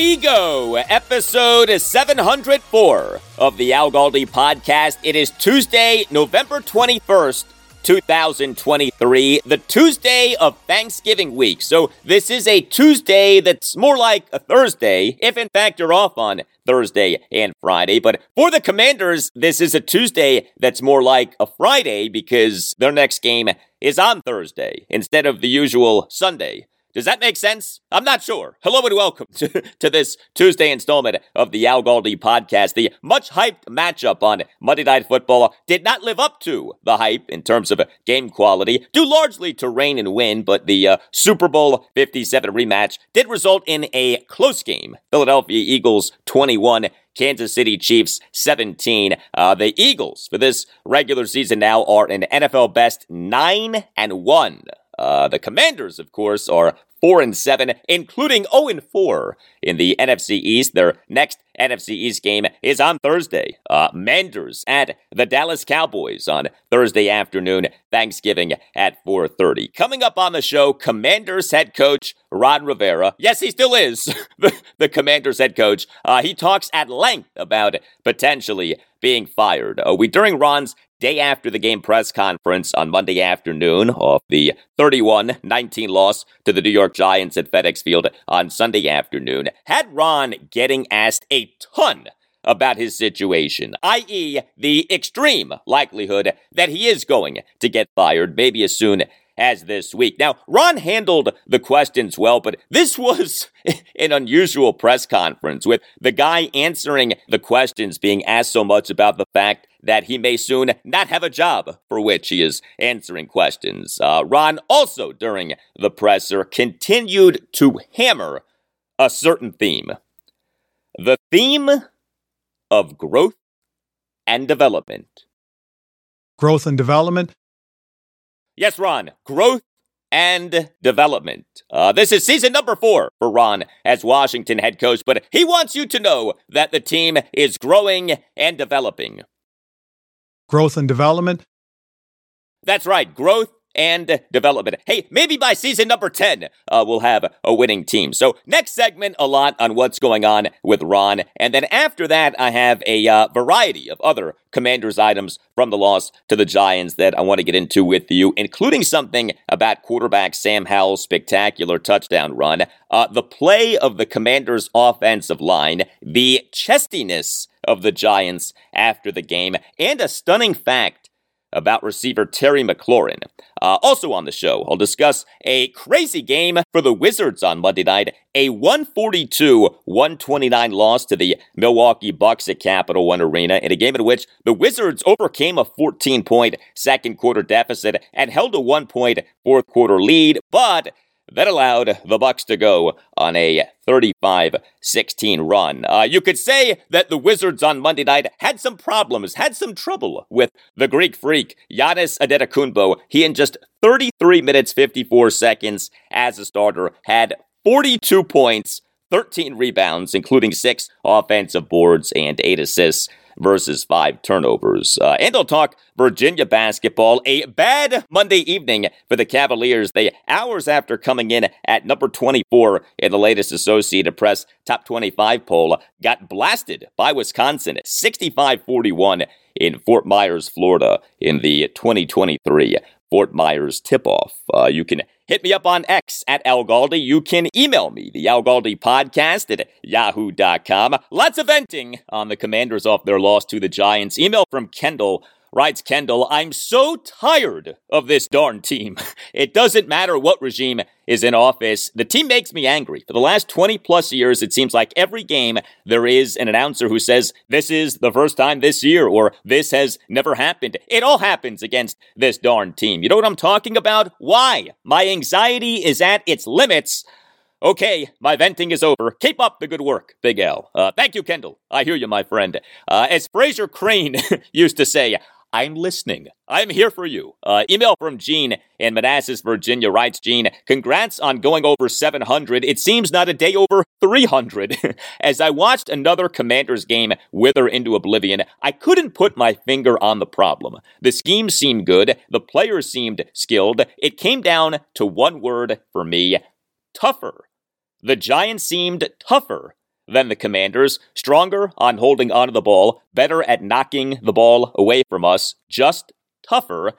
We go. Episode 704 of the Al Galdi podcast. It is Tuesday, November 21st, 2023, the Tuesday of Thanksgiving week. So this is a Tuesday that's more like a Thursday, if in fact you're off on Thursday and Friday. But for the Commanders, this is a Tuesday that's more like a Friday because their next game is on Thursday instead of the usual Sunday. Does that make sense? I'm not sure. Hello and welcome to, to this Tuesday installment of the Al Galdi podcast. The much hyped matchup on Monday Night Football did not live up to the hype in terms of game quality, due largely to rain and wind, but the uh, Super Bowl 57 rematch did result in a close game. Philadelphia Eagles 21, Kansas City Chiefs 17. Uh, the Eagles for this regular season now are an NFL best 9 and 1. Uh, the Commanders, of course, are four and seven, including 0 and four in the NFC East. Their next NFC East game is on Thursday. Uh, Manders at the Dallas Cowboys on Thursday afternoon, Thanksgiving at 4:30. Coming up on the show, Commanders head coach Ron Rivera. Yes, he still is the, Commanders head coach. Uh, he talks at length about potentially being fired. Uh, we during Ron's day after the game press conference on Monday afternoon of the 31 19 loss to the New York Giants at FedEx Field on Sunday afternoon, had Ron getting asked a ton about his situation, i.e., the extreme likelihood that he is going to get fired maybe as soon as this week. Now, Ron handled the questions well, but this was an unusual press conference with the guy answering the questions being asked so much about the fact that he may soon not have a job for which he is answering questions. Uh, Ron also, during the presser, continued to hammer a certain theme the theme of growth and development. Growth and development? Yes, Ron, growth and development. Uh, this is season number four for Ron as Washington head coach, but he wants you to know that the team is growing and developing. Growth and development? That's right, growth and development. Hey, maybe by season number 10, uh, we'll have a winning team. So, next segment, a lot on what's going on with Ron. And then after that, I have a uh, variety of other Commanders items from the loss to the Giants that I want to get into with you, including something about quarterback Sam Howell's spectacular touchdown run, uh, the play of the Commanders' offensive line, the chestiness of the Giants after the game, and a stunning fact about receiver Terry McLaurin. Uh, also on the show, I'll discuss a crazy game for the Wizards on Monday night, a 142-129 loss to the Milwaukee Bucks at Capital One Arena in a game in which the Wizards overcame a 14-point second quarter deficit and held a one-point fourth quarter lead, but that allowed the Bucks to go on a 35-16 run. Uh, you could say that the Wizards on Monday night had some problems, had some trouble with the Greek freak Giannis Antetokounmpo. He in just 33 minutes 54 seconds as a starter had 42 points, 13 rebounds, including six offensive boards and eight assists versus five turnovers. Uh, and I'll talk Virginia basketball. A bad Monday evening for the Cavaliers. They, hours after coming in at number 24 in the latest Associated Press top 25 poll, got blasted by Wisconsin 65 41 in Fort Myers, Florida in the 2023 Fort Myers tip off. Uh, you can hit me up on X at Al Galdi. You can email me, the Al Galdi podcast at yahoo.com. Lots of venting on the commanders off their loss to the Giants. Email from Kendall Writes Kendall, I'm so tired of this darn team. It doesn't matter what regime is in office. The team makes me angry. For the last 20 plus years, it seems like every game there is an announcer who says, This is the first time this year, or This has never happened. It all happens against this darn team. You know what I'm talking about? Why? My anxiety is at its limits. Okay, my venting is over. Keep up the good work, Big L. Uh, thank you, Kendall. I hear you, my friend. Uh, as Frasier Crane used to say, I'm listening. I'm here for you. Uh, email from Gene in Manassas, Virginia writes Gene, congrats on going over 700. It seems not a day over 300. As I watched another Commanders game wither into oblivion, I couldn't put my finger on the problem. The scheme seemed good. The players seemed skilled. It came down to one word for me tougher. The Giants seemed tougher than the Commanders, stronger on holding onto the ball, better at knocking the ball away from us, just tougher.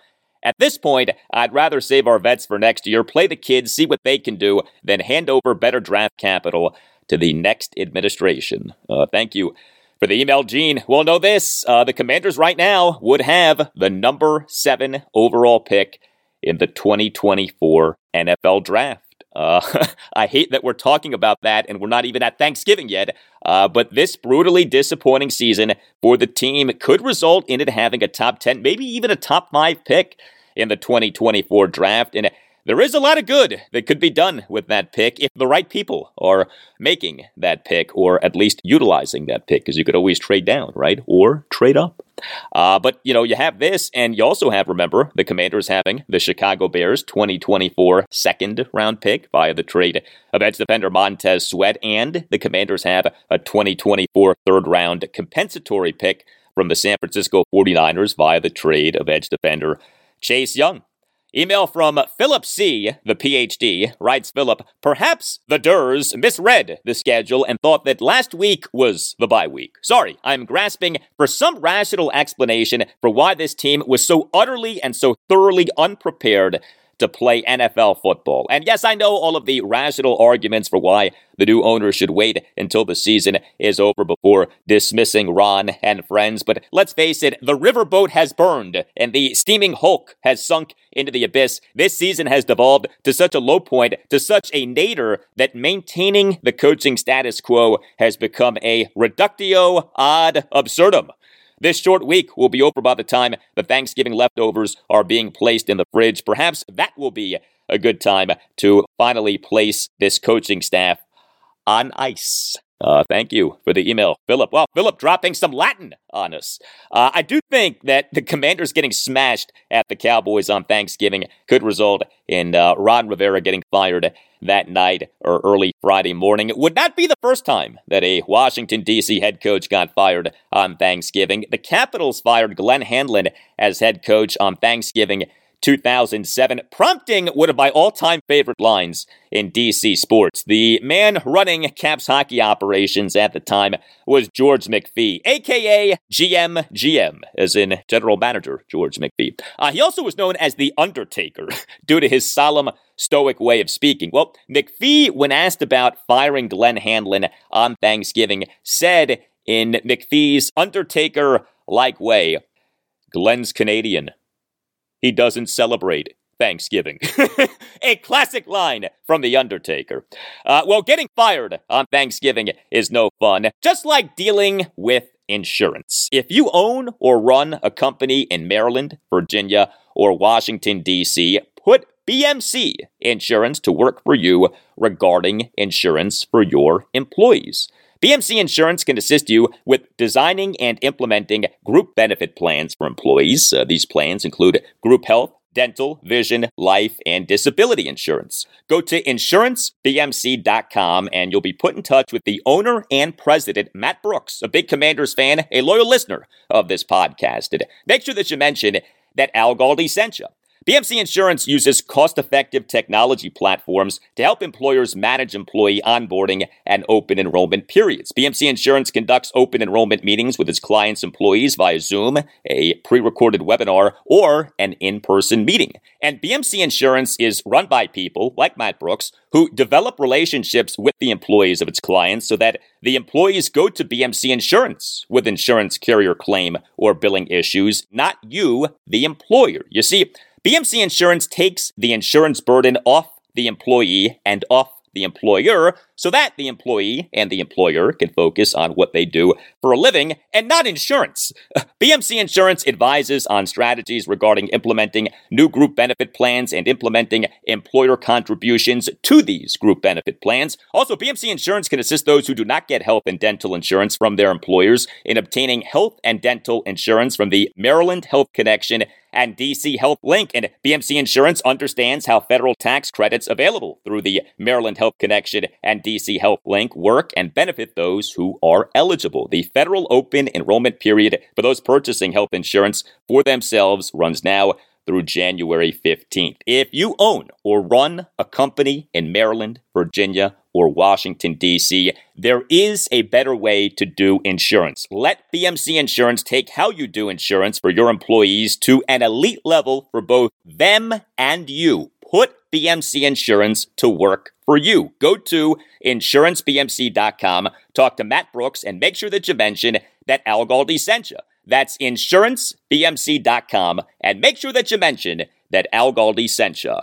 At this point, I'd rather save our vets for next year, play the kids, see what they can do, than hand over better draft capital to the next administration. Uh, thank you for the email, Gene. Well, know this uh, the Commanders right now would have the number seven overall pick in the 2024 NFL Draft. Uh, I hate that we're talking about that and we're not even at Thanksgiving yet. Uh, but this brutally disappointing season for the team could result in it having a top 10, maybe even a top 5 pick in the 2024 draft. And there is a lot of good that could be done with that pick if the right people are making that pick or at least utilizing that pick, because you could always trade down, right? Or trade up. Uh, but, you know, you have this, and you also have, remember, the Commanders having the Chicago Bears 2024 second round pick via the trade of edge defender Montez Sweat, and the Commanders have a 2024 third round compensatory pick from the San Francisco 49ers via the trade of edge defender Chase Young. Email from Philip C., the PhD, writes Philip, perhaps the Durs misread the schedule and thought that last week was the bye week. Sorry, I'm grasping for some rational explanation for why this team was so utterly and so thoroughly unprepared to play NFL football. And yes, I know all of the rational arguments for why the new owner should wait until the season is over before dismissing Ron and friends, but let's face it, the riverboat has burned and the steaming Hulk has sunk into the abyss. This season has devolved to such a low point, to such a nadir, that maintaining the coaching status quo has become a reductio ad absurdum. This short week will be over by the time the Thanksgiving leftovers are being placed in the fridge. Perhaps that will be a good time to finally place this coaching staff on ice. Uh, thank you for the email, Philip. Well, Philip dropping some Latin on us. Uh, I do think that the Commanders getting smashed at the Cowboys on Thanksgiving could result in uh, Ron Rivera getting fired that night or early Friday morning. It would not be the first time that a Washington, D.C. head coach got fired on Thanksgiving. The Capitals fired Glenn Hanlon as head coach on Thanksgiving 2007, prompting one of my all time favorite lines in DC sports. The man running Caps hockey operations at the time was George McPhee, aka GM GM, as in General Manager George McPhee. Uh, he also was known as the Undertaker due to his solemn, stoic way of speaking. Well, McPhee, when asked about firing Glenn Hanlon on Thanksgiving, said in McPhee's Undertaker like way, Glenn's Canadian he doesn't celebrate Thanksgiving. a classic line from The Undertaker. Uh, well, getting fired on Thanksgiving is no fun, just like dealing with insurance. If you own or run a company in Maryland, Virginia, or Washington, D.C., put BMC insurance to work for you regarding insurance for your employees. BMC Insurance can assist you with designing and implementing group benefit plans for employees. Uh, these plans include group health, dental, vision, life, and disability insurance. Go to insurancebmc.com and you'll be put in touch with the owner and president, Matt Brooks, a big Commanders fan, a loyal listener of this podcast. And make sure that you mention that Al Galdi sent you. BMC Insurance uses cost effective technology platforms to help employers manage employee onboarding and open enrollment periods. BMC Insurance conducts open enrollment meetings with its clients' employees via Zoom, a pre recorded webinar, or an in person meeting. And BMC Insurance is run by people like Matt Brooks who develop relationships with the employees of its clients so that the employees go to BMC Insurance with insurance carrier claim or billing issues, not you, the employer. You see, BMC Insurance takes the insurance burden off the employee and off the employer so that the employee and the employer can focus on what they do for a living and not insurance. BMC Insurance advises on strategies regarding implementing new group benefit plans and implementing employer contributions to these group benefit plans. Also, BMC Insurance can assist those who do not get health and dental insurance from their employers in obtaining health and dental insurance from the Maryland Health Connection and DC Health Link. And BMC Insurance understands how federal tax credits available through the Maryland Health Connection and DC Health Link work and benefit those who are eligible. The federal open enrollment period for those purchasing health insurance for themselves runs now through January 15th. If you own or run a company in Maryland, Virginia, or Washington, D.C., there is a better way to do insurance. Let BMC Insurance take how you do insurance for your employees to an elite level for both them and you. Put BMC Insurance to work for you. Go to insurancebmc.com, talk to Matt Brooks, and make sure that you mention that Al Galdi sent you. That's insurancebmc.com, and make sure that you mention that Al Galdi sent you.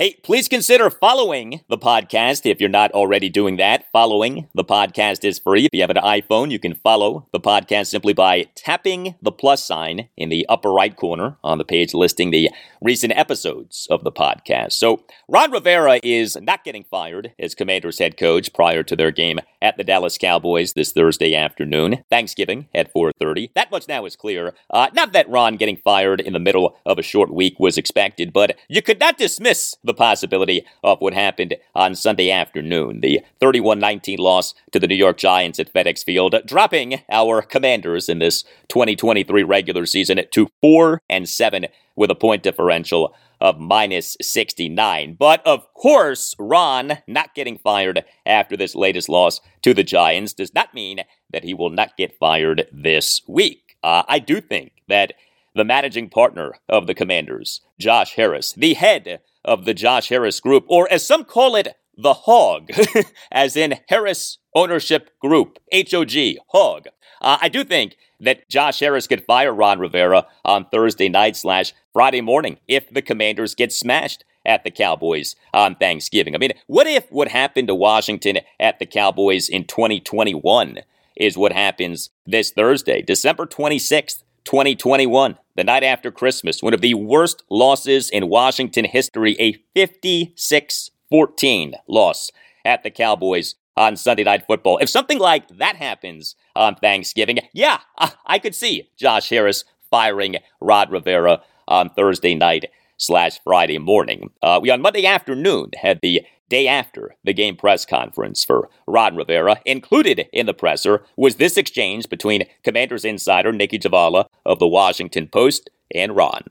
Hey, please consider following the podcast if you're not already doing that. Following the podcast is free. If you have an iPhone, you can follow the podcast simply by tapping the plus sign in the upper right corner on the page listing the recent episodes of the podcast. So, Ron Rivera is not getting fired as Commanders head coach prior to their game at the Dallas Cowboys this Thursday afternoon, Thanksgiving at 4:30. That much now is clear. Uh, not that Ron getting fired in the middle of a short week was expected, but you could not dismiss the possibility of what happened on Sunday afternoon. The 31 19 loss to the New York Giants at FedEx Field, dropping our commanders in this 2023 regular season to 4 and 7 with a point differential of minus 69. But of course, Ron not getting fired after this latest loss to the Giants does not mean that he will not get fired this week. Uh, I do think that the managing partner of the Commanders, Josh Harris, the head of the Josh Harris Group, or as some call it, the Hog, as in Harris Ownership Group, HOG, Hog. Uh, I do think that Josh Harris could fire Ron Rivera on Thursday night slash Friday morning if the Commanders get smashed at the Cowboys on Thanksgiving. I mean, what if what happened to Washington at the Cowboys in 2021 is what happens this Thursday, December 26th, 2021, the night after Christmas, one of the worst losses in Washington history, a 56 14 loss at the Cowboys on Sunday Night Football. If something like that happens on Thanksgiving, yeah, I could see Josh Harris firing Rod Rivera on Thursday night slash Friday morning. Uh, we on Monday afternoon had the day after the game press conference for Rod Rivera. Included in the presser was this exchange between Commanders insider Nicki Jhabvala of the Washington Post and Ron.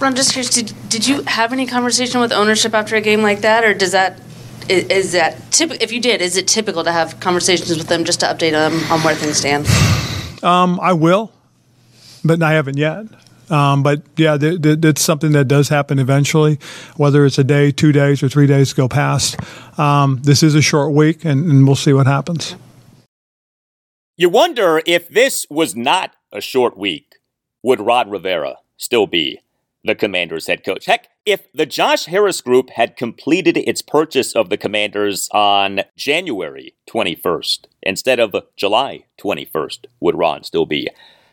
Ron, just curious, did, did you have any conversation with ownership after a game like that, or does that is, is that typical? If you did, is it typical to have conversations with them just to update them on where things stand? Um, I will, but I haven't yet. Um, but yeah, th- th- it's something that does happen eventually, whether it's a day, two days, or three days go past. Um, this is a short week, and, and we'll see what happens. You wonder if this was not a short week, would Rod Rivera still be the Commanders head coach? Heck, if the Josh Harris Group had completed its purchase of the Commanders on January 21st instead of July 21st, would Ron still be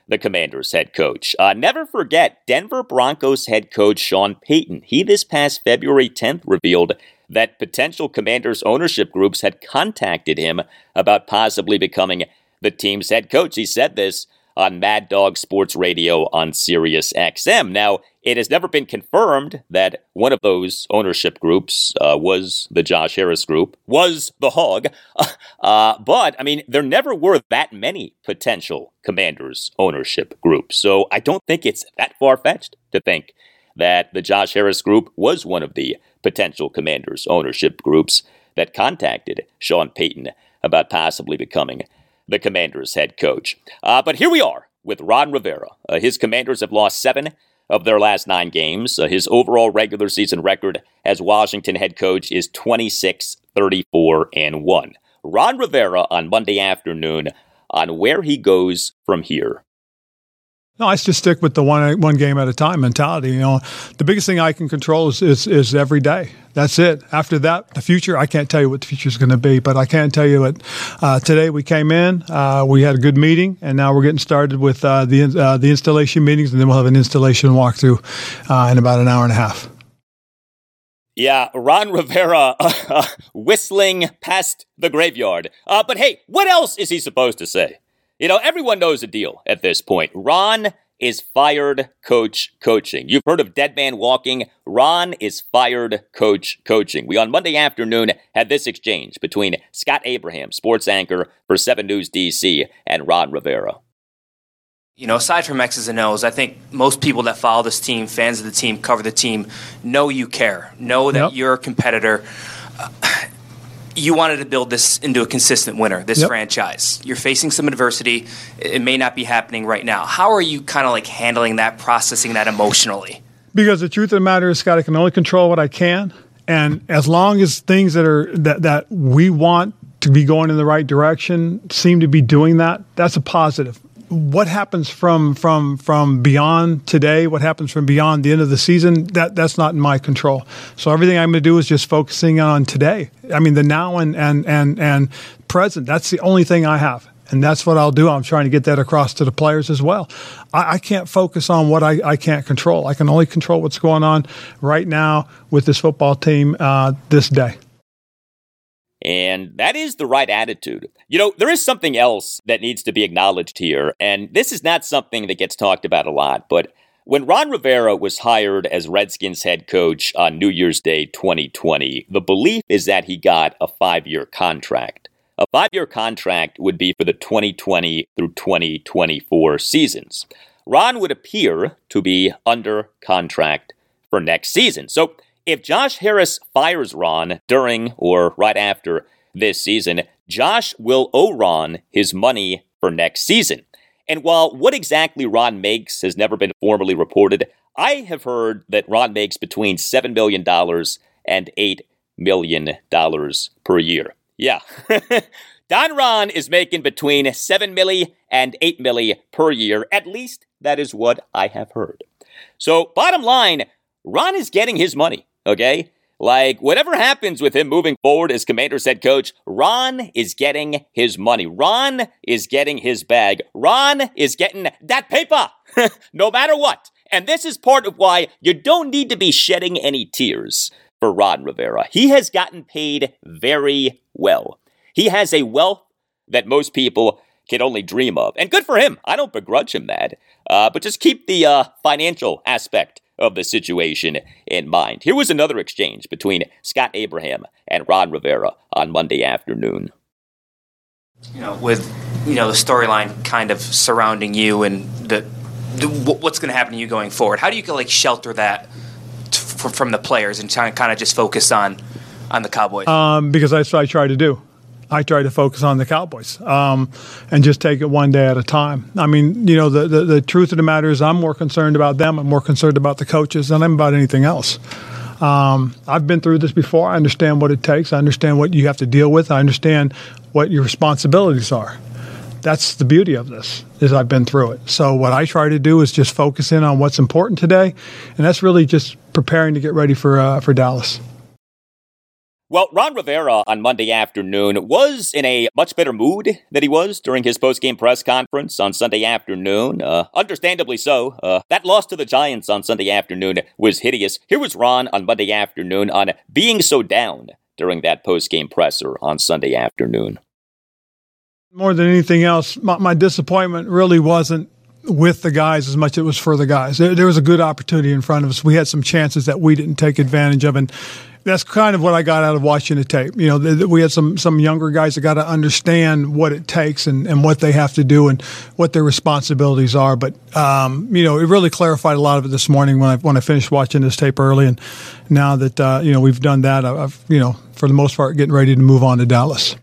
the Commanders head coach. Uh, never forget Denver Broncos head coach Sean Payton. He this past February 10th revealed that potential Commanders ownership groups had contacted him about possibly becoming the team's head coach. He said this on Mad Dog Sports Radio on Sirius XM. Now, it has never been confirmed that one of those ownership groups uh, was the Josh Harris group, was the Hog. Uh, but, I mean, there never were that many potential Commanders ownership groups. So I don't think it's that far fetched to think that the Josh Harris group was one of the potential Commanders ownership groups that contacted Sean Payton about possibly becoming the Commanders head coach. Uh, but here we are with Ron Rivera. Uh, his Commanders have lost seven of their last nine games. Uh, his overall regular season record as Washington head coach is 26 34 and 1. Ron Rivera on Monday afternoon on where he goes from here. No, I just stick with the one one game at a time mentality. You know, the biggest thing I can control is is, is every day. That's it. After that, the future I can't tell you what the future is going to be, but I can tell you that Uh, today we came in, uh, we had a good meeting, and now we're getting started with uh, the uh, the installation meetings, and then we'll have an installation walkthrough uh, in about an hour and a half. Yeah, Ron Rivera uh, whistling past the graveyard. but hey, what else is he supposed to say? You know, everyone knows the deal at this point. Ron is fired coach coaching. You've heard of dead man walking. Ron is fired coach coaching. We on Monday afternoon had this exchange between Scott Abraham, sports anchor for 7 News DC, and Ron Rivera. You know, aside from X's and O's, I think most people that follow this team, fans of the team, cover the team, know you care, know that yep. you're a competitor. Uh, you wanted to build this into a consistent winner, this yep. franchise. You're facing some adversity. It may not be happening right now. How are you kind of like handling that, processing that emotionally? Because the truth of the matter is, Scott, I can only control what I can. And as long as things that are that, that we want to be going in the right direction seem to be doing that, that's a positive what happens from from from beyond today, what happens from beyond the end of the season, that that's not in my control. So everything I'm going to do is just focusing on today. I mean, the now and and and and present. That's the only thing I have. And that's what I'll do. I'm trying to get that across to the players as well. I, I can't focus on what I, I, can't control. I can only control what's going on right now with this football team uh, this day. And that is the right attitude. You know, there is something else that needs to be acknowledged here, and this is not something that gets talked about a lot, but when Ron Rivera was hired as Redskins head coach on New Year's Day 2020, the belief is that he got a five year contract. A five year contract would be for the 2020 through 2024 seasons. Ron would appear to be under contract for next season. So if Josh Harris fires Ron during or right after this season, Josh will owe Ron his money for next season. And while what exactly Ron makes has never been formally reported, I have heard that Ron makes between $7 million and $8 million per year. Yeah. Don Ron is making between 7 milli and 8 milli per year. At least that is what I have heard. So, bottom line, Ron is getting his money. Okay? Like, whatever happens with him moving forward as Commander's head coach, Ron is getting his money. Ron is getting his bag. Ron is getting that paper, no matter what. And this is part of why you don't need to be shedding any tears for Ron Rivera. He has gotten paid very well. He has a wealth that most people can only dream of. And good for him. I don't begrudge him that. Uh, but just keep the uh, financial aspect of the situation in mind. Here was another exchange between Scott Abraham and Ron Rivera on Monday afternoon. You know, with you know the storyline kind of surrounding you and the, the what's going to happen to you going forward. How do you like shelter that t- from the players and kind of just focus on on the Cowboys? Um, because that's what I try to do. I try to focus on the Cowboys um, and just take it one day at a time. I mean, you know, the, the, the, truth of the matter is I'm more concerned about them. I'm more concerned about the coaches than I'm about anything else. Um, I've been through this before. I understand what it takes. I understand what you have to deal with. I understand what your responsibilities are. That's the beauty of this is I've been through it. So what I try to do is just focus in on what's important today, and that's really just preparing to get ready for uh, for Dallas. Well, Ron Rivera on Monday afternoon was in a much better mood than he was during his post-game press conference on Sunday afternoon. Uh, understandably so. Uh, that loss to the Giants on Sunday afternoon was hideous. Here was Ron on Monday afternoon on being so down during that post-game presser on Sunday afternoon. More than anything else, my, my disappointment really wasn't with the guys as much as it was for the guys. There, there was a good opportunity in front of us. We had some chances that we didn't take advantage of, and that's kind of what I got out of watching the tape. You know, th- th- we had some some younger guys that got to understand what it takes and, and what they have to do and what their responsibilities are. But um, you know, it really clarified a lot of it this morning when I when I finished watching this tape early. And now that uh, you know we've done that, I've you know for the most part getting ready to move on to Dallas.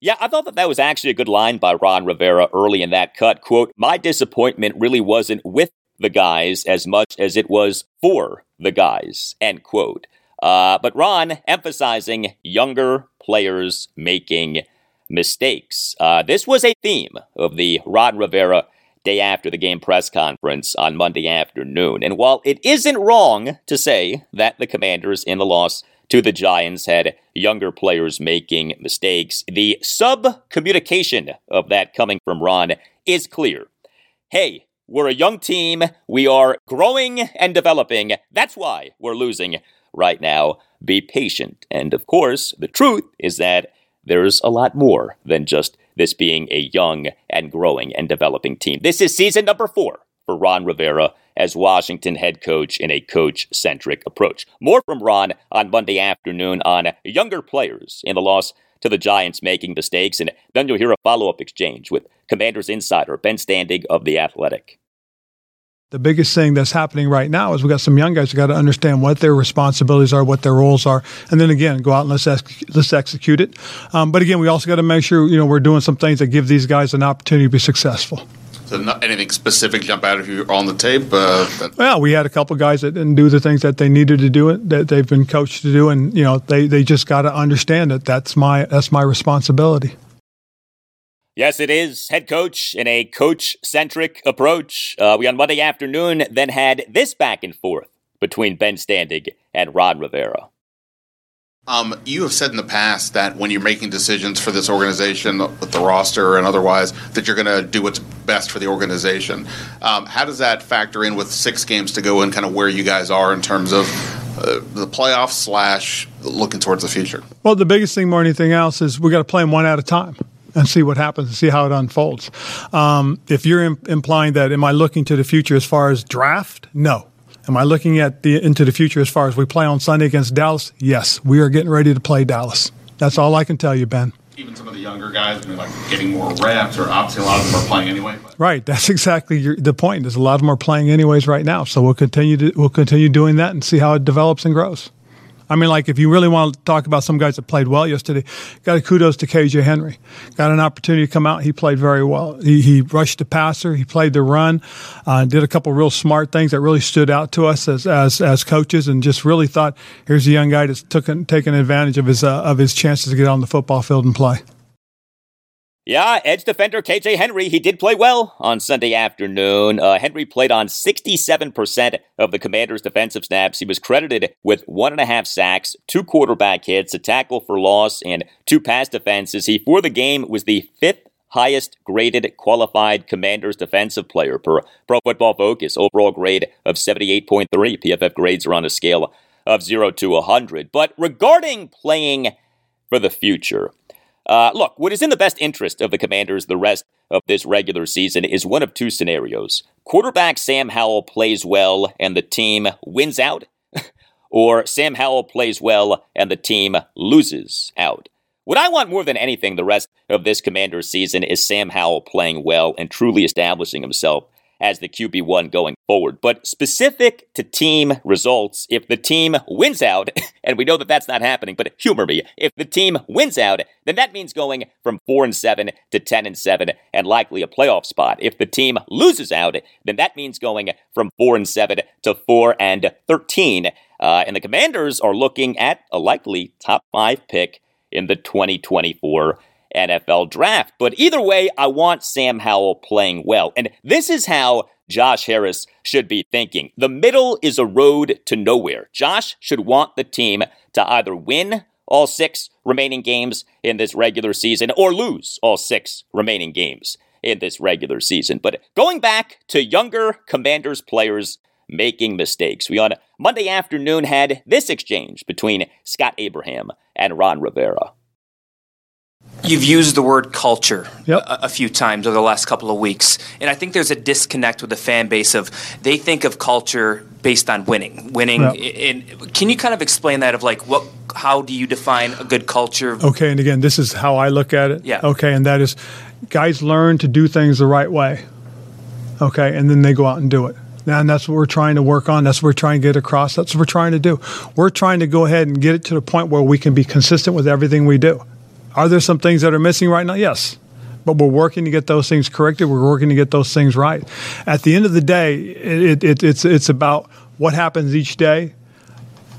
Yeah, I thought that that was actually a good line by Ron Rivera early in that cut. Quote, my disappointment really wasn't with the guys as much as it was for the guys, end quote. Uh, but Ron emphasizing younger players making mistakes. Uh, this was a theme of the Ron Rivera day after the game press conference on Monday afternoon. And while it isn't wrong to say that the commanders in the loss to the Giants had younger players making mistakes, the sub communication of that coming from Ron is clear. Hey, we're a young team. We are growing and developing. That's why we're losing right now. Be patient. And of course, the truth is that there's a lot more than just this being a young and growing and developing team. This is season number four for Ron Rivera as Washington head coach in a coach centric approach. More from Ron on Monday afternoon on younger players in the loss to the Giants making mistakes, and then you'll hear a follow up exchange with Commanders insider Ben Standig of The Athletic. The biggest thing that's happening right now is we got some young guys who got to understand what their responsibilities are, what their roles are, and then again go out and let's ex- let's execute it. Um, but again, we also got to make sure you know we're doing some things that give these guys an opportunity to be successful. So, not anything specific jump out of you on the tape? Uh, well, we had a couple guys that didn't do the things that they needed to do it that they've been coached to do, and you know they they just got to understand that that's my that's my responsibility. Yes, it is. Head coach in a coach centric approach. Uh, we on Monday afternoon then had this back and forth between Ben Standig and Ron Rivera. Um, you have said in the past that when you're making decisions for this organization, with the roster and otherwise, that you're going to do what's best for the organization. Um, how does that factor in with six games to go and kind of where you guys are in terms of uh, the playoffs slash looking towards the future? Well, the biggest thing more than anything else is we got to play them one at a time and see what happens and see how it unfolds. Um, if you're Im- implying that, am I looking to the future as far as draft? No. Am I looking at the into the future as far as we play on Sunday against Dallas? Yes, we are getting ready to play Dallas. That's all I can tell you, Ben. Even some of the younger guys, I mean, like getting more reps, or obviously a lot of them are playing anyway. But. Right, that's exactly your, the point. There's a lot of them are playing anyways right now, so we'll continue to we'll continue doing that and see how it develops and grows. I mean, like if you really want to talk about some guys that played well yesterday, got a kudos to KJ Henry. Got an opportunity to come out. He played very well. He, he rushed the passer. He played the run. Uh, did a couple real smart things that really stood out to us as as, as coaches, and just really thought here's a young guy that's took taken advantage of his uh, of his chances to get on the football field and play. Yeah, edge defender KJ Henry, he did play well on Sunday afternoon. Uh, Henry played on 67% of the commander's defensive snaps. He was credited with one and a half sacks, two quarterback hits, a tackle for loss, and two pass defenses. He, for the game, was the fifth highest graded qualified commander's defensive player per Pro Football Focus. Overall grade of 78.3. PFF grades are on a scale of 0 to 100. But regarding playing for the future, uh, look, what is in the best interest of the Commanders the rest of this regular season is one of two scenarios. Quarterback Sam Howell plays well and the team wins out, or Sam Howell plays well and the team loses out. What I want more than anything the rest of this Commanders season is Sam Howell playing well and truly establishing himself as the QB1 going forward. But specific to team results, if the team wins out, and we know that that's not happening, but humor me, if the team wins out, then that means going from 4 and 7 to 10 and 7 and likely a playoff spot. If the team loses out, then that means going from 4 and 7 to 4 and 13. Uh, and the Commanders are looking at a likely top 5 pick in the 2024 NFL draft. But either way, I want Sam Howell playing well. And this is how Josh Harris should be thinking. The middle is a road to nowhere. Josh should want the team to either win all six remaining games in this regular season or lose all six remaining games in this regular season. But going back to younger Commanders players making mistakes, we on Monday afternoon had this exchange between Scott Abraham and Ron Rivera. You've used the word culture yep. a, a, few times over the last couple of weeks, and I think there's a disconnect with the fan base of they think of culture based on winning. Winning. Yep. In, can you kind of explain that of like what? How do you define a good culture? Okay, and again, this is how I look at it. Yeah. Okay, and that is, guys learn to do things the right way. Okay, and then they go out and do it. And that's what we're trying to work on. That's what we're trying to get across. That's what we're trying to do. We're trying to go ahead and get it to the point where we can be consistent with everything we do. Are there some things that are missing right now? Yes. But we're working to get those things corrected. We're working to get those things right. At the end of the day, it, it, it's, it's about what happens each day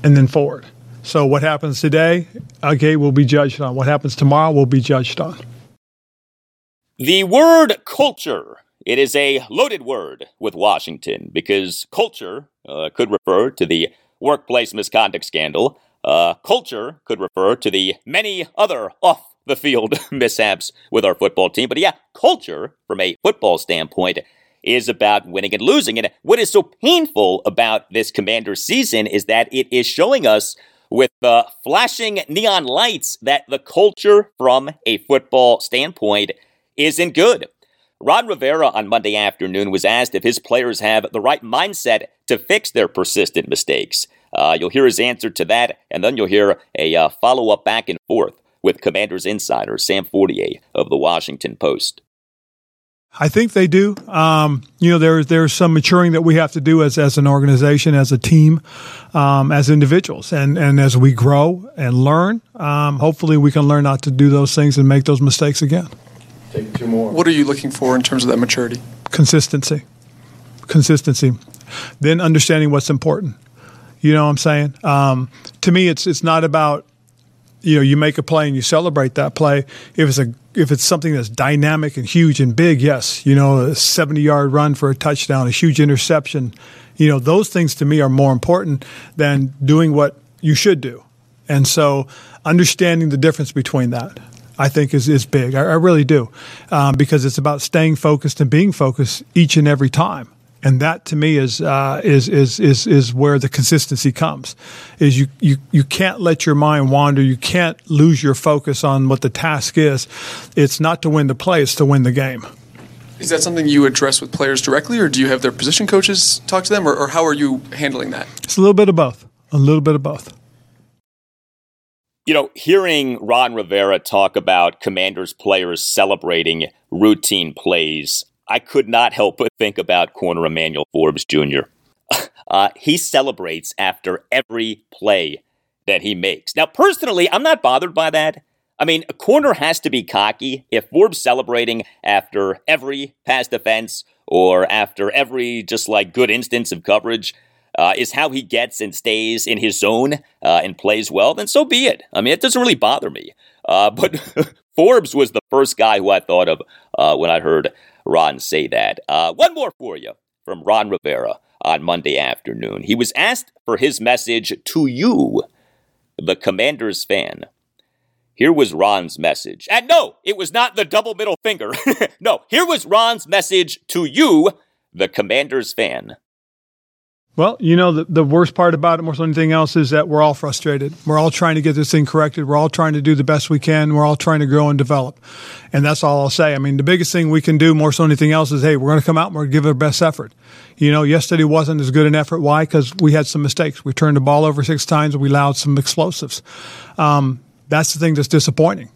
and then forward. So what happens today, okay, will be judged on. What happens tomorrow will be judged on. The word culture. It is a loaded word with Washington because culture uh, could refer to the workplace misconduct scandal. Uh, culture could refer to the many other off the field mishaps with our football team. But yeah, culture, from a football standpoint, is about winning and losing. And what is so painful about this commander season is that it is showing us with the flashing neon lights that the culture from a football standpoint isn't good. Ron Rivera on Monday afternoon was asked if his players have the right mindset to fix their persistent mistakes. Uh, you'll hear his answer to that, and then you'll hear a uh, follow up back and forth with Commanders insider Sam Fortier of the Washington Post. I think they do. Um, you know, there's there's some maturing that we have to do as, as an organization, as a team, um, as individuals, and and as we grow and learn, um, hopefully we can learn not to do those things and make those mistakes again. Take two more. What are you looking for in terms of that maturity? Consistency, consistency, then understanding what's important. You know what I'm saying? Um, to me, it's it's not about you know you make a play and you celebrate that play. If it's a if it's something that's dynamic and huge and big, yes, you know, a 70 yard run for a touchdown, a huge interception, you know, those things to me are more important than doing what you should do. And so, understanding the difference between that. I think is is big. I, I really do, um, because it's about staying focused and being focused each and every time and that to me is uh, is is is is where the consistency comes. Is you you you can't let your mind wander. You can't lose your focus on what the task is. It's not to win the play; it's to win the game. Is that something you address with players directly, or do you have their position coaches talk to them, or, or how are you handling that? It's a little bit of both. A little bit of both. You know, hearing Ron Rivera talk about Commanders players celebrating routine plays I could not help but think about corner Emmanuel Forbes Jr. Uh, he celebrates after every play that he makes. Now, personally, I'm not bothered by that. I mean, a corner has to be cocky. If Forbes celebrating after every pass defense or after every just like good instance of coverage uh, is how he gets and stays in his zone uh, and plays well, then so be it. I mean, it doesn't really bother me. Uh, but Forbes was the first guy who I thought of uh, when I heard Ron say that. Uh, one more for you from Ron Rivera on Monday afternoon. He was asked for his message to you, the Commanders fan. Here was Ron's message. And no, it was not the double middle finger. no, here was Ron's message to you, the Commanders fan. Well, you know, the, the worst part about it more so than anything else is that we're all frustrated. We're all trying to get this thing corrected. We're all trying to do the best we can. We're all trying to grow and develop. And that's all I'll say. I mean, the biggest thing we can do more so than anything else is, hey, we're going to come out and we're going to give our best effort. You know, yesterday wasn't as good an effort. Why? Because we had some mistakes. We turned the ball over six times we allowed some explosives. Um, that's the thing that's disappointing.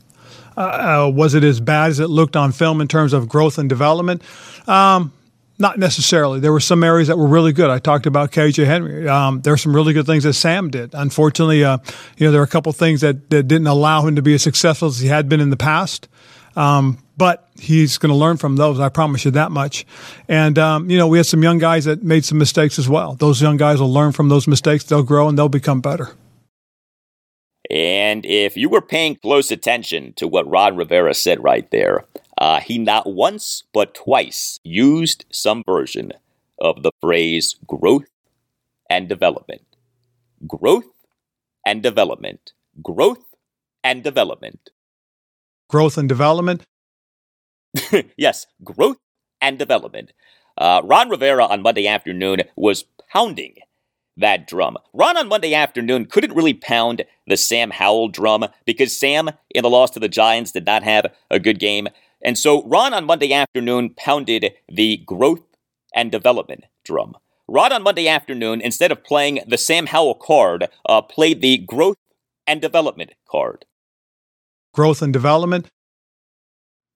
Uh, uh, was it as bad as it looked on film in terms of growth and development? Um, not necessarily. There were some areas that were really good. I talked about KJ Henry. Um, there were some really good things that Sam did. Unfortunately, uh, you know, there are a couple things that, that didn't allow him to be as successful as he had been in the past. Um, but he's going to learn from those. I promise you that much. And um, you know, we had some young guys that made some mistakes as well. Those young guys will learn from those mistakes. They'll grow and they'll become better. And if you were paying close attention to what Ron Rivera said right there, uh, he not once but twice used some version of the phrase growth and development. Growth and development. Growth and development. Growth and development? yes, growth and development. Uh, Ron Rivera on Monday afternoon was pounding that drum. Ron on Monday afternoon couldn't really pound the Sam Howell drum because Sam, in the loss to the Giants, did not have a good game. And so Ron on Monday afternoon pounded the growth and development drum. Ron on Monday afternoon, instead of playing the Sam Howell card, uh, played the growth and development card. Growth and development?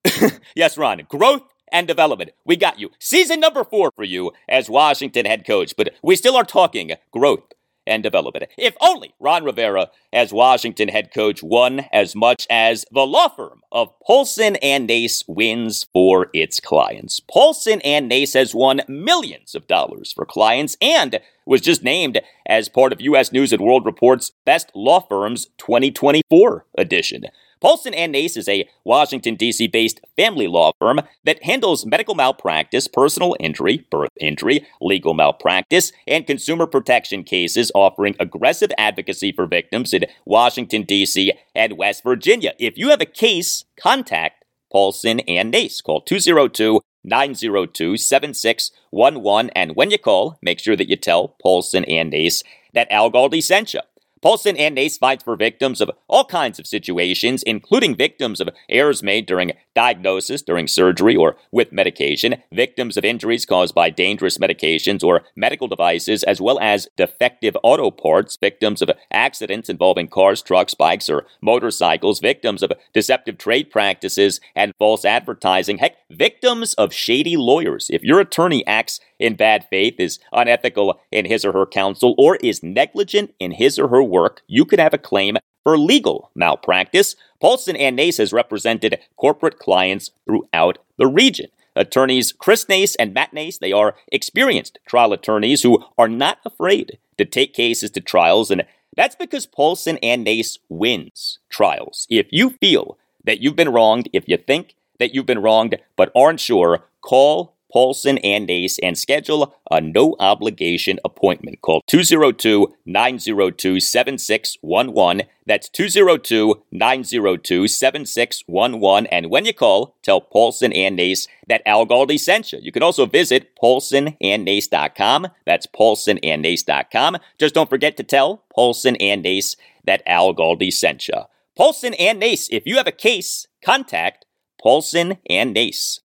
yes, Ron. Growth and development. We got you. Season number four for you as Washington head coach, but we still are talking growth and develop it. If only Ron Rivera, as Washington head coach, won as much as the law firm of Paulson and Nace wins for its clients. Paulson and Nace has won millions of dollars for clients and was just named as part of U.S. News and World Report's Best Law Firms 2024 edition. Paulson and Nace is a Washington, D.C. based family law firm that handles medical malpractice, personal injury, birth injury, legal malpractice, and consumer protection cases, offering aggressive advocacy for victims in Washington, D.C. and West Virginia. If you have a case, contact Paulson and Nace. Call 202 902 7611. And when you call, make sure that you tell Paulson and Nace that Al Galdi sent you. Paulson and Nace fights for victims of all kinds of situations, including victims of errors made during diagnosis, during surgery, or with medication, victims of injuries caused by dangerous medications or medical devices, as well as defective auto parts, victims of accidents involving cars, trucks, bikes, or motorcycles, victims of deceptive trade practices and false advertising, heck, victims of shady lawyers. If your attorney acts in bad faith, is unethical in his or her counsel, or is negligent in his or her work, you could have a claim for legal malpractice. Paulson and Nace has represented corporate clients throughout the region. Attorneys Chris Nace and Matt Nace, they are experienced trial attorneys who are not afraid to take cases to trials, and that's because Paulson and Nace wins trials. If you feel that you've been wronged, if you think that you've been wronged but aren't sure, call Paulson and Nace and schedule a no obligation appointment. Call 202 902 7611. That's 202 902 7611. And when you call, tell Paulson and Nace that Al Galdi sent you. You can also visit paulsonandnace.com. That's paulsonandnace.com. Just don't forget to tell Paulson and Nace that Al Galdi sent you. Paulson and Nace, if you have a case, contact Paulson and Nace.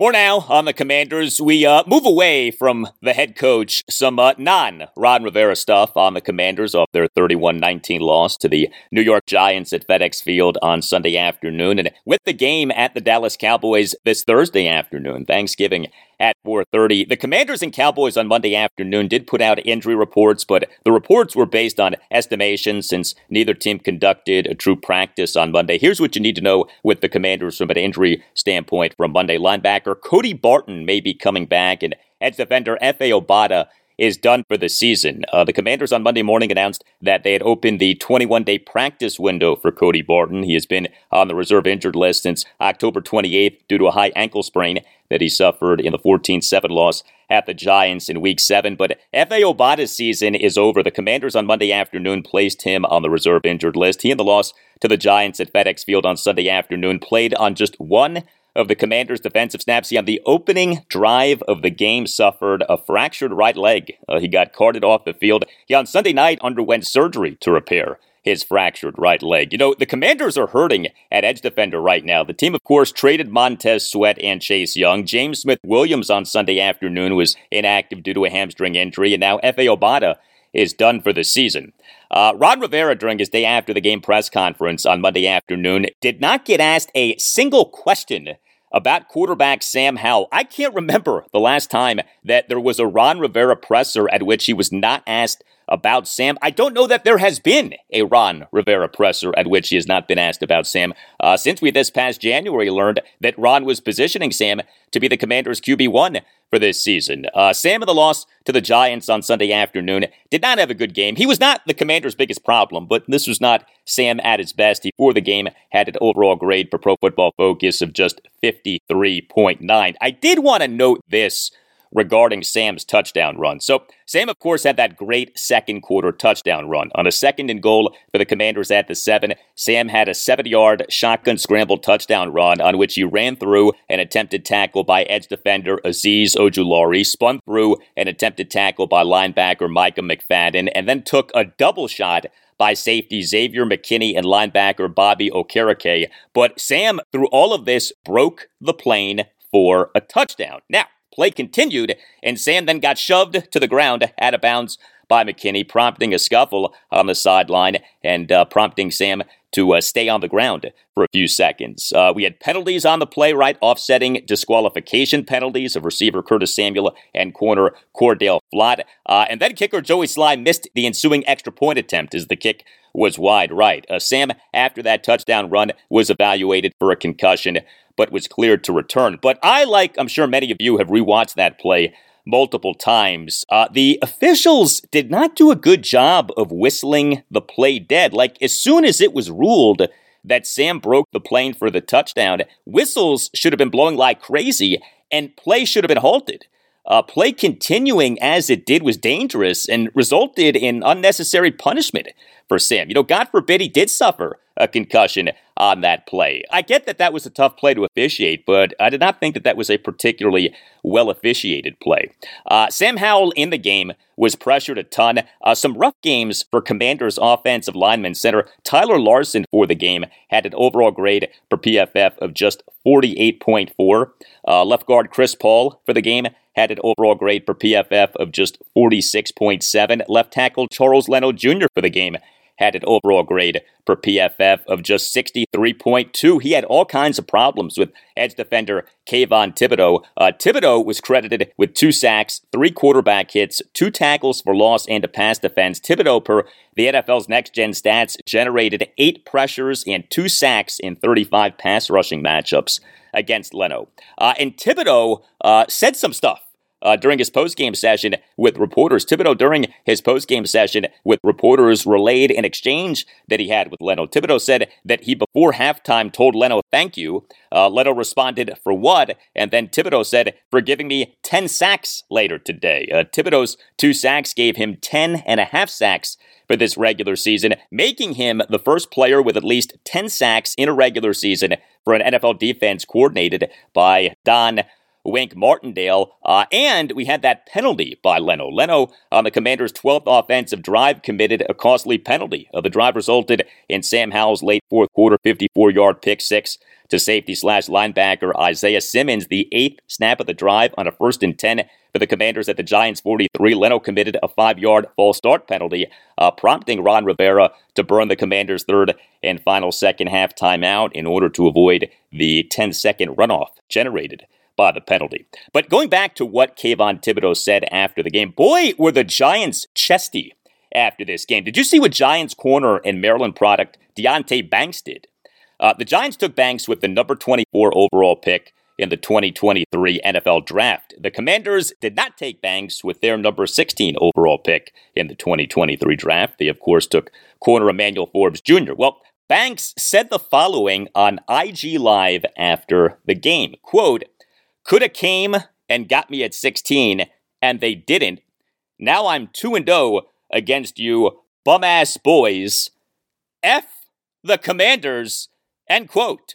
More now on the Commanders. We uh, move away from the head coach, some uh, non Ron Rivera stuff on the Commanders off their 31 19 loss to the New York Giants at FedEx Field on Sunday afternoon. And with the game at the Dallas Cowboys this Thursday afternoon, Thanksgiving at 4:30. The Commanders and Cowboys on Monday afternoon did put out injury reports, but the reports were based on estimations since neither team conducted a true practice on Monday. Here's what you need to know with the Commanders from an injury standpoint from Monday. Linebacker Cody Barton may be coming back and edge defender Efe Obada is done for the season. Uh, the Commanders on Monday morning announced that they had opened the 21 day practice window for Cody Barton. He has been on the reserve injured list since October 28th due to a high ankle sprain that he suffered in the 14 7 loss at the Giants in week seven. But Efe Obada's season is over. The Commanders on Monday afternoon placed him on the reserve injured list. He and the loss to the Giants at FedEx Field on Sunday afternoon played on just one of the Commanders' defensive snaps. He, on the opening drive of the game, suffered a fractured right leg. Uh, he got carted off the field. He, on Sunday night, underwent surgery to repair his fractured right leg. You know, the Commanders are hurting at edge defender right now. The team, of course, traded Montez Sweat and Chase Young. James Smith Williams on Sunday afternoon was inactive due to a hamstring injury, and now Efe Obada is done for the season. Uh, Ron Rivera, during his day after the game press conference on Monday afternoon, did not get asked a single question about quarterback Sam Howell. I can't remember the last time that there was a Ron Rivera presser at which he was not asked about Sam. I don't know that there has been a Ron Rivera presser at which he has not been asked about Sam uh, since we this past January learned that Ron was positioning Sam to be the Commanders' QB1 for this season. Uh, Sam in the loss to the Giants on Sunday afternoon did not have a good game. He was not the Commanders' biggest problem, but this was not Sam at his best. He, for the game, had an overall grade for Pro Football Focus of just 53.9. I did want to note this regarding Sam's touchdown run. So, Sam, of course, had that great second quarter touchdown run. On a second and goal for the Commanders at the seven, Sam had a seven yard shotgun scramble touchdown run on which he ran through an attempted tackle by edge defender Azeez Ojulari, spun through an attempted tackle by linebacker Micah McFadden, and then took a double shot by safety Xavier McKinney and linebacker Bobby Okereke. But Sam, through all of this, broke the plane for a touchdown. Now, Play continued, and Sam then got shoved to the ground out of bounds by McKinney, prompting a scuffle on the sideline and uh, prompting Sam to uh, stay on the ground for a few seconds. Uh, we had penalties on the play, right? Offsetting disqualification penalties of receiver Curtis Samuel and corner Cordell Flott. Uh, and then kicker Joey Slye missed the ensuing extra point attempt as the kick was wide right. Uh, Sam, after that touchdown run, was evaluated for a concussion but was cleared to return. But I, like I'm sure many of you, have rewatched that play multiple times. Uh, the officials did not do a good job of whistling the play dead. Like, as soon as it was ruled that Sam broke the plane for the touchdown, whistles should have been blowing like crazy, and play should have been halted. Uh, play continuing as it did was dangerous and resulted in unnecessary punishment for Sam. You know, God forbid he did suffer a concussion on that play. I get that that was a tough play to officiate, but I did not think that that was a particularly well officiated play. Uh, Sam Howell in the game was pressured a ton. Uh, some rough games for Commanders offensive lineman center Tyler Larson for the game had an overall grade for PFF of just 48.4. Uh, left guard Chris Paul for the game had an overall grade for PFF of just 46.7. Left tackle Charles Leno Jr. for the game had an overall grade per PFF of just 63.2. He had all kinds of problems with edge defender Kayvon Thibodeaux. Uh, Thibodeaux was credited with two sacks, three quarterback hits, two tackles for loss, and a pass defense. Thibodeaux, per the NFL's next gen stats, generated eight pressures and two sacks in 35 pass rushing matchups against Leno. Uh, and Thibodeaux uh, said some stuff uh, during his post-game session with reporters. Thibodeaux, during his post-game session with reporters, relayed an exchange that he had with Leno. Thibodeaux said that he, before halftime, told Leno, thank you. Uh, Leno responded, for what? And then Thibodeaux said, for giving me 10 sacks later today. Uh, Thibodeaux's two sacks gave him 10 and a half sacks for this regular season, making him the first player with at least 10 sacks in a regular season for an NFL defense coordinated by Don Wink Martindale. Uh, and we had that penalty by Leno. Leno, on the Commanders' 12th offensive drive, committed a costly penalty. Uh, the drive resulted in Sam Howell's late fourth quarter 54 yard pick six to safety slash linebacker Isaiah Simmons, the eighth snap of the drive on a first and 10 for the Commanders at the Giants 43. Leno committed a five yard false start penalty, uh, prompting Ron Rivera to burn the Commanders' third and final second half timeout in order to avoid the 10 second runoff generated by the penalty. But going back to what Kayvon Thibodeaux said after the game, boy, were the Giants chesty after this game. Did you see what Giants corner and Maryland product Deonte Banks did? Uh, the Giants took Banks with the number 24 overall pick in the 2023 NFL Draft. The Commanders did not take Banks with their number 16 overall pick in the 2023 Draft. They, of course, took corner Emmanuel Forbes Jr. Well, Banks said the following on IG Live after the game. Quote, could have came and got me at 16, and they didn't. Now I'm 2 and 0 against you bum ass boys. F the commanders. End quote.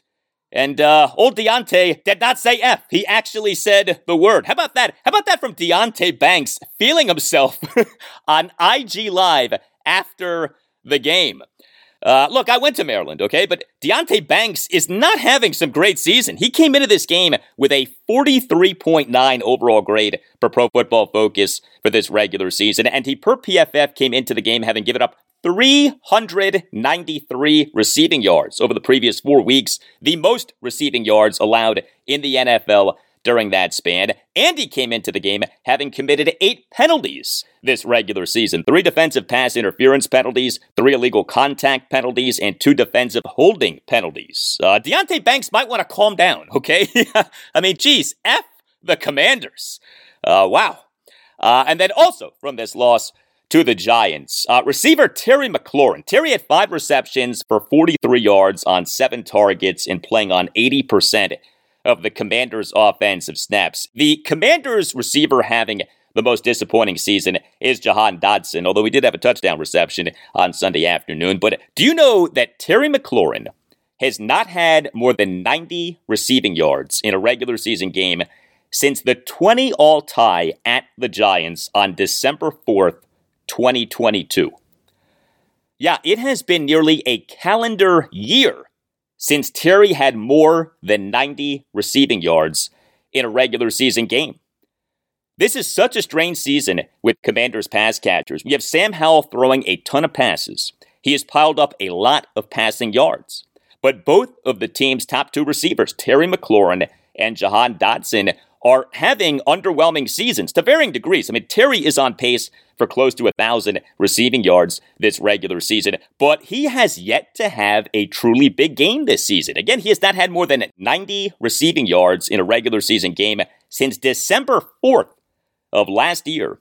And uh, old Deonte did not say F. He actually said the word. How about that? How about that from Deonte Banks feeling himself on IG Live after the game? Uh, look, I went to Maryland, okay, but Deonte Banks is not having some great season. He came into this game with a 43.9 overall grade for Pro Football Focus for this regular season, and he per PFF came into the game having given up 393 receiving yards over the previous four weeks, the most receiving yards allowed in the NFL during that span, and he came into the game having committed eight penalties this regular season three defensive pass interference penalties, three illegal contact penalties, and two defensive holding penalties. Uh, Deonte Banks might want to calm down, okay? I mean, geez, F the commanders. Uh, wow. Uh, and then also from this loss, to the Giants. Uh, receiver Terry McLaurin. Terry had five receptions for 43 yards on seven targets and playing on 80% of the Commanders' offensive snaps. The Commanders' receiver having the most disappointing season is Jahan Dotson, although he did have a touchdown reception on Sunday afternoon. But do you know that Terry McLaurin has not had more than 90 receiving yards in a regular season game since the 20 all tie at the Giants on December 4th, 2022? Yeah, it has been nearly a calendar year since Terry had more than 90 receiving yards in a regular season game. This is such a strange season with Commanders pass catchers. We have Sam Howell throwing a ton of passes. He has piled up a lot of passing yards. But both of the team's top two receivers, Terry McLaurin and Jahan Dotson, are having underwhelming seasons to varying degrees. I mean, Terry is on pace for close to a thousand receiving yards this regular season, but he has yet to have a truly big game this season. Again, he has not had more than 90 receiving yards in a regular season game since December 4th of last year.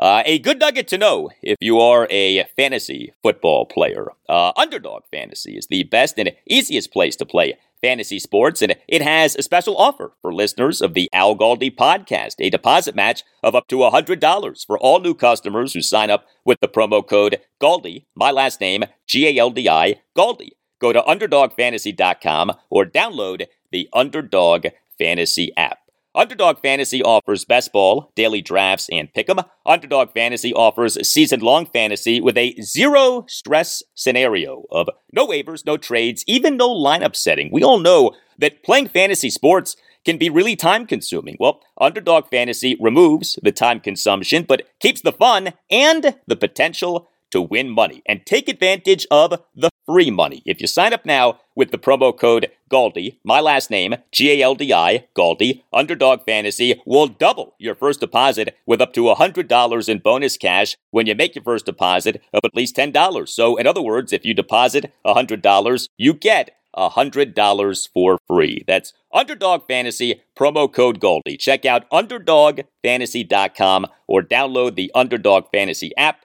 Uh, a good nugget to know if you are a fantasy football player. Uh, Underdog Fantasy is the best and easiest place to play fantasy sports, and it has a special offer for listeners of the Al Galdi podcast, a deposit match of up to $100 for all new customers who sign up with the promo code GALDI, my last name, G A L D I, GALDI. Go to UnderdogFantasy.com or download the Underdog Fantasy app. Underdog Fantasy offers best ball, daily drafts, and pick'em. Underdog Fantasy offers season-long fantasy with a zero stress scenario of no waivers, no trades, even no lineup setting. We all know that playing fantasy sports can be really time consuming. Well, Underdog Fantasy removes the time consumption, but keeps the fun and the potential to win money and take advantage of the free money. If you sign up now with the promo code GALDI, my last name, G A L D I, GALDI, Underdog Fantasy will double your first deposit with up to $100 in bonus cash when you make your first deposit of at least $10. So, in other words, if you deposit $100, you get $100 for free. That's Underdog Fantasy, promo code GALDI. Check out UnderdogFantasy.com or download the Underdog Fantasy app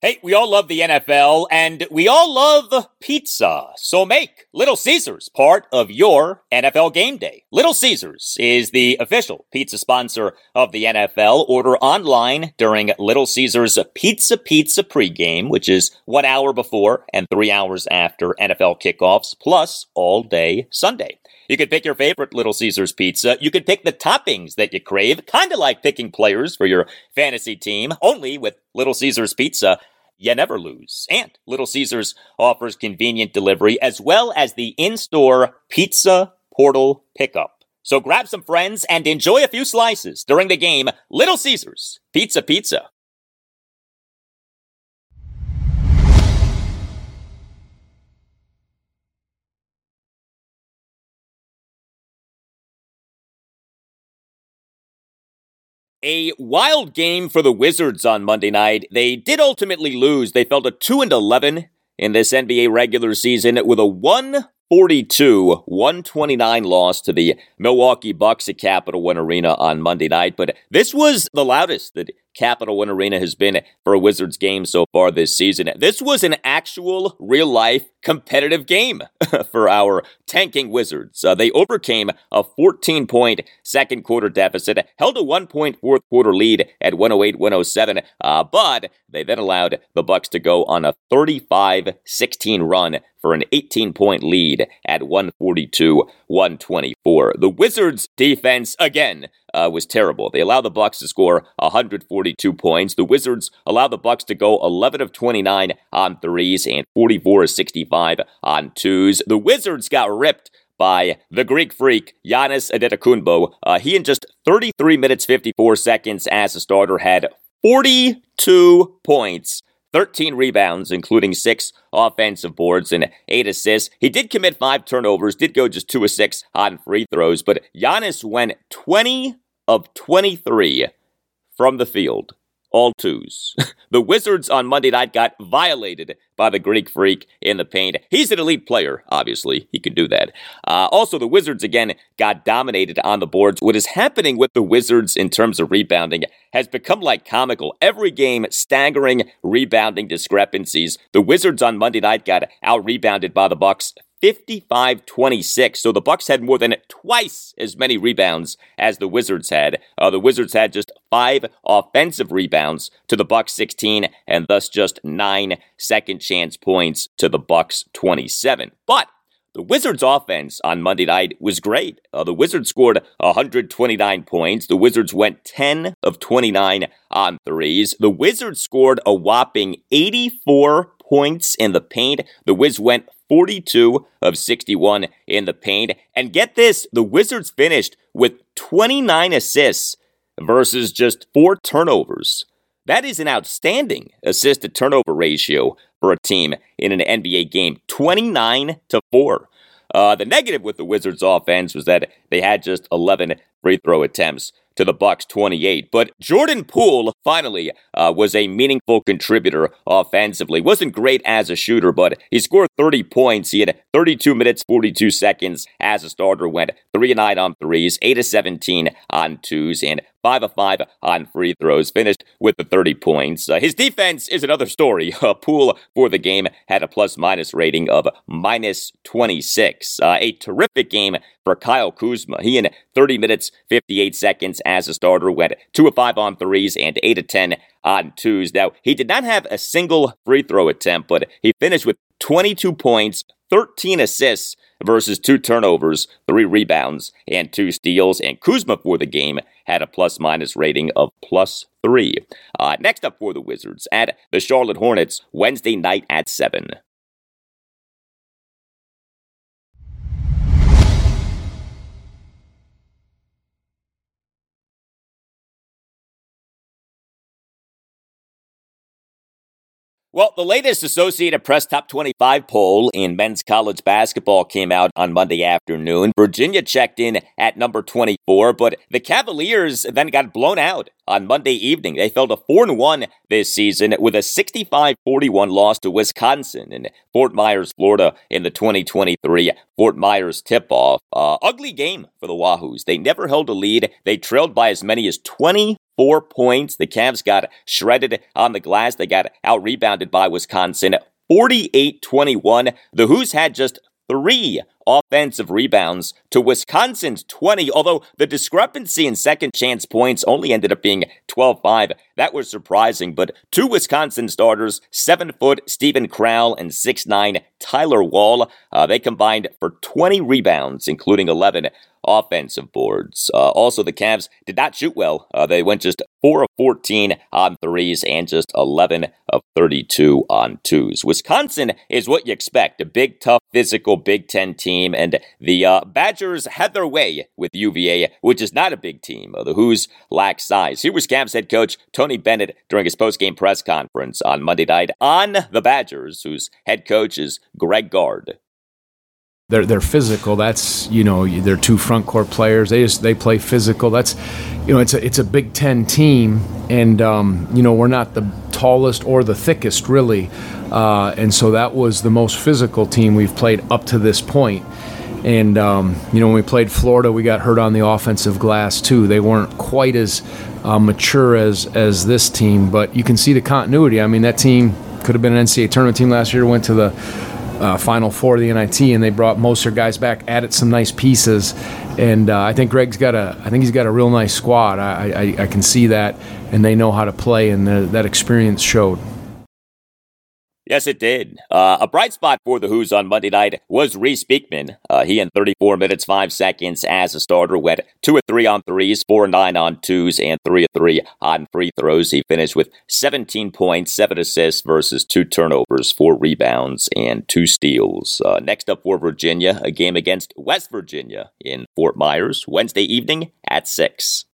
Hey, we all love the NFL and we all love pizza. So make Little Caesars part of your NFL game day. Little Caesars is the official pizza sponsor of the NFL. Order online during Little Caesars Pizza Pizza pregame, which is one hour before and three hours after NFL kickoffs, plus all day Sunday. You can pick your favorite Little Caesars pizza. You can pick the toppings that you crave, kind of like picking players for your fantasy team, only with Little Caesars pizza. You never lose. And Little Caesars offers convenient delivery as well as the in-store pizza portal pickup. So grab some friends and enjoy a few slices during the game. Little Caesars, pizza pizza. A wild game for the Wizards on Monday night. They did ultimately lose. They fell to 2 and 11 in this NBA regular season with a 142 129 loss to the Milwaukee Bucks at Capital One Arena on Monday night. But this was the loudest that Capital One Arena has been for a Wizards game so far this season. This was an actual real life competitive game for our tanking Wizards. Uh, they overcame a 14 point second quarter deficit, held a one point fourth quarter lead at 108 107, uh, but they then allowed the Bucks to go on a 35 16 run for an 18 point lead at 142 124. The Wizards defense again uh, was terrible. They allowed the Bucks to score 142 points. The Wizards allowed the Bucks to go 11 of 29 on threes and 44 of 65 on twos. The Wizards got ripped by the Greek freak Giannis Antetokounmpo. Uh, he in just 33 minutes 54 seconds as a starter had 42 points 13 rebounds, including six offensive boards and eight assists. He did commit five turnovers, did go just two of six on free throws, but Giannis went 20 of 23 from the field all twos. the Wizards on Monday night got violated by the Greek freak in the paint. He's an elite player, obviously. He can do that. Uh, also, the Wizards again got dominated on the boards. What is happening with the Wizards in terms of rebounding has become like comical. Every game, staggering rebounding discrepancies. The Wizards on Monday night got out rebounded by the Bucks 55-26. So the Bucks had more than twice as many rebounds as the Wizards had. Uh, the Wizards had just five offensive rebounds to the Bucks 16, and thus just nine second chance points to the Bucks 27. But the Wizards' offense on Monday night was great. Uh, the Wizards scored 129 points. The Wizards went 10 of 29 on threes. The Wizards scored a whopping 84 points in the paint. The Wiz went 42 of 61 in the paint. And get this, the Wizards finished with 29 assists versus just four turnovers. That is an outstanding assist to turnover ratio for a team in an NBA game 29 to 4. Uh, the negative with the Wizards offense was that they had just 11 free throw attempts to the Bucks 28. But Jordan Poole finally uh, was a meaningful contributor offensively. Wasn't great as a shooter, but he scored 30 points. He had 32 minutes 42 seconds as a starter. Went three and nine on threes, eight of 17 on twos, and 5 of 5 on free throws, finished with the 30 points. Uh, his defense is another story. Uh, Poole for the game had a plus minus rating of minus 26. Uh, a terrific game for Kyle Kuzma. He in 30 minutes, 58 seconds as a starter went 2 of 5 on threes and 8 of 10 on twos. Now, he did not have a single free throw attempt, but he finished with 22 points, 13 assists versus two turnovers, three rebounds, and two steals. And Kuzma for the game had a plus minus rating of plus three. Uh, next up for the Wizards at the Charlotte Hornets Wednesday night at 7. Well, the latest Associated Press Top 25 poll in men's college basketball came out on Monday afternoon. Virginia checked in at number 24, but the Cavaliers then got blown out on Monday evening. They fell to 4 1 this season with a 65 41 loss to Wisconsin in Fort Myers, Florida in the 2023 Fort Myers tip off. Uh, ugly game for the Wahoos. They never held a lead. They trailed by as many as 20 four points. The Cavs got shredded on the glass. They got out rebounded by Wisconsin 48 21. The Hoos had just three offensive rebounds to Wisconsin's 20, although the discrepancy in second chance points only ended up being 12 5. That was surprising, but two Wisconsin starters, 7 foot Steven Crowl and 6'9 Tyler Wahl, uh, they combined for 20 rebounds, including 11 offensive boards. Uh, also, the Cavs did not shoot well. Uh, they went just 4 of 14 on threes and just 11 of 32 on twos. Wisconsin is what you expect a big, tough, physical Big Ten team, and the uh, Badgers had their way with UVA, which is not a big team. Uh, the Hoos lack size. Here was Cavs head coach Tony Bennett during his post-game press conference on Monday night on the Badgers, whose head coach is Greg Gard. They're they're physical. That's you know they're two front court players. They just they play physical. That's you know it's a it's a Big Ten team, and um, you know we're not the tallest or the thickest really, uh, and so that was the most physical team we've played up to this point. And um, you know when we played Florida, we got hurt on the offensive glass too. They weren't quite as uh, mature as as this team, but you can see the continuity. I mean that team could have been an NCAA tournament team last year. Went to the uh, Final Four of the NIT, and they brought most of their guys back, added some nice pieces, and uh, I think Greg's got a, I think he's got a real nice squad. I, I, I can see that, and they know how to play, and the, that experience showed. Yes, it did. Uh, a bright spot for the Hoos on Monday night was Reece Beekman. Uh, he in 34 minutes, 5 seconds as a starter went 2 of 3 on threes, 4 of 9 on twos, and 3 of 3 on free throws. He finished with 17 points, 7 assists versus 2 turnovers, 4 rebounds, and 2 steals. Uh, next up for Virginia, a game against West Virginia in Fort Myers, Wednesday evening at 6.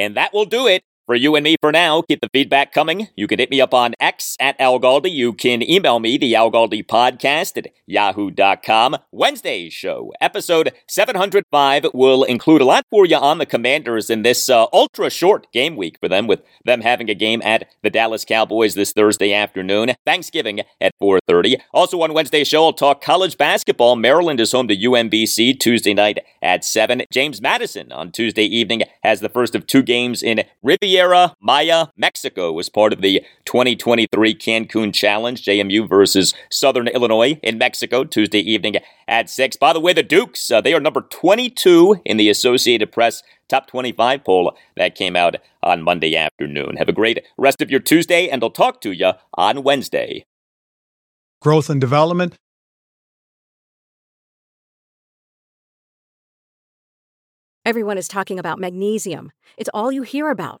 And that will do it for you and me for now, keep the feedback coming. You can hit me up on X at Al Galdi. You can email me, the Al Galdi podcast at yahoo.com. Wednesday's show, episode 705, will include a lot for you on the Commanders in this uh, ultra short game week for them, with them having a game at the Dallas Cowboys this Thursday afternoon, Thanksgiving at 4.30. Also on Wednesday's show, I'll talk college basketball. Maryland is home to UMBC Tuesday night at 7. James Madison on Tuesday evening has the first of two games in Riviera Riviera Maya, Mexico was part of the 2023 Cancun Challenge, JMU versus Southern Illinois in Mexico, Tuesday evening at 6. By the way, the Dukes, uh, they are number 22 in the Associated Press top 25 poll that came out on Monday afternoon. Have a great rest of your Tuesday, and I'll talk to you on Wednesday. Growth and development. Everyone is talking about magnesium. It's all you hear about.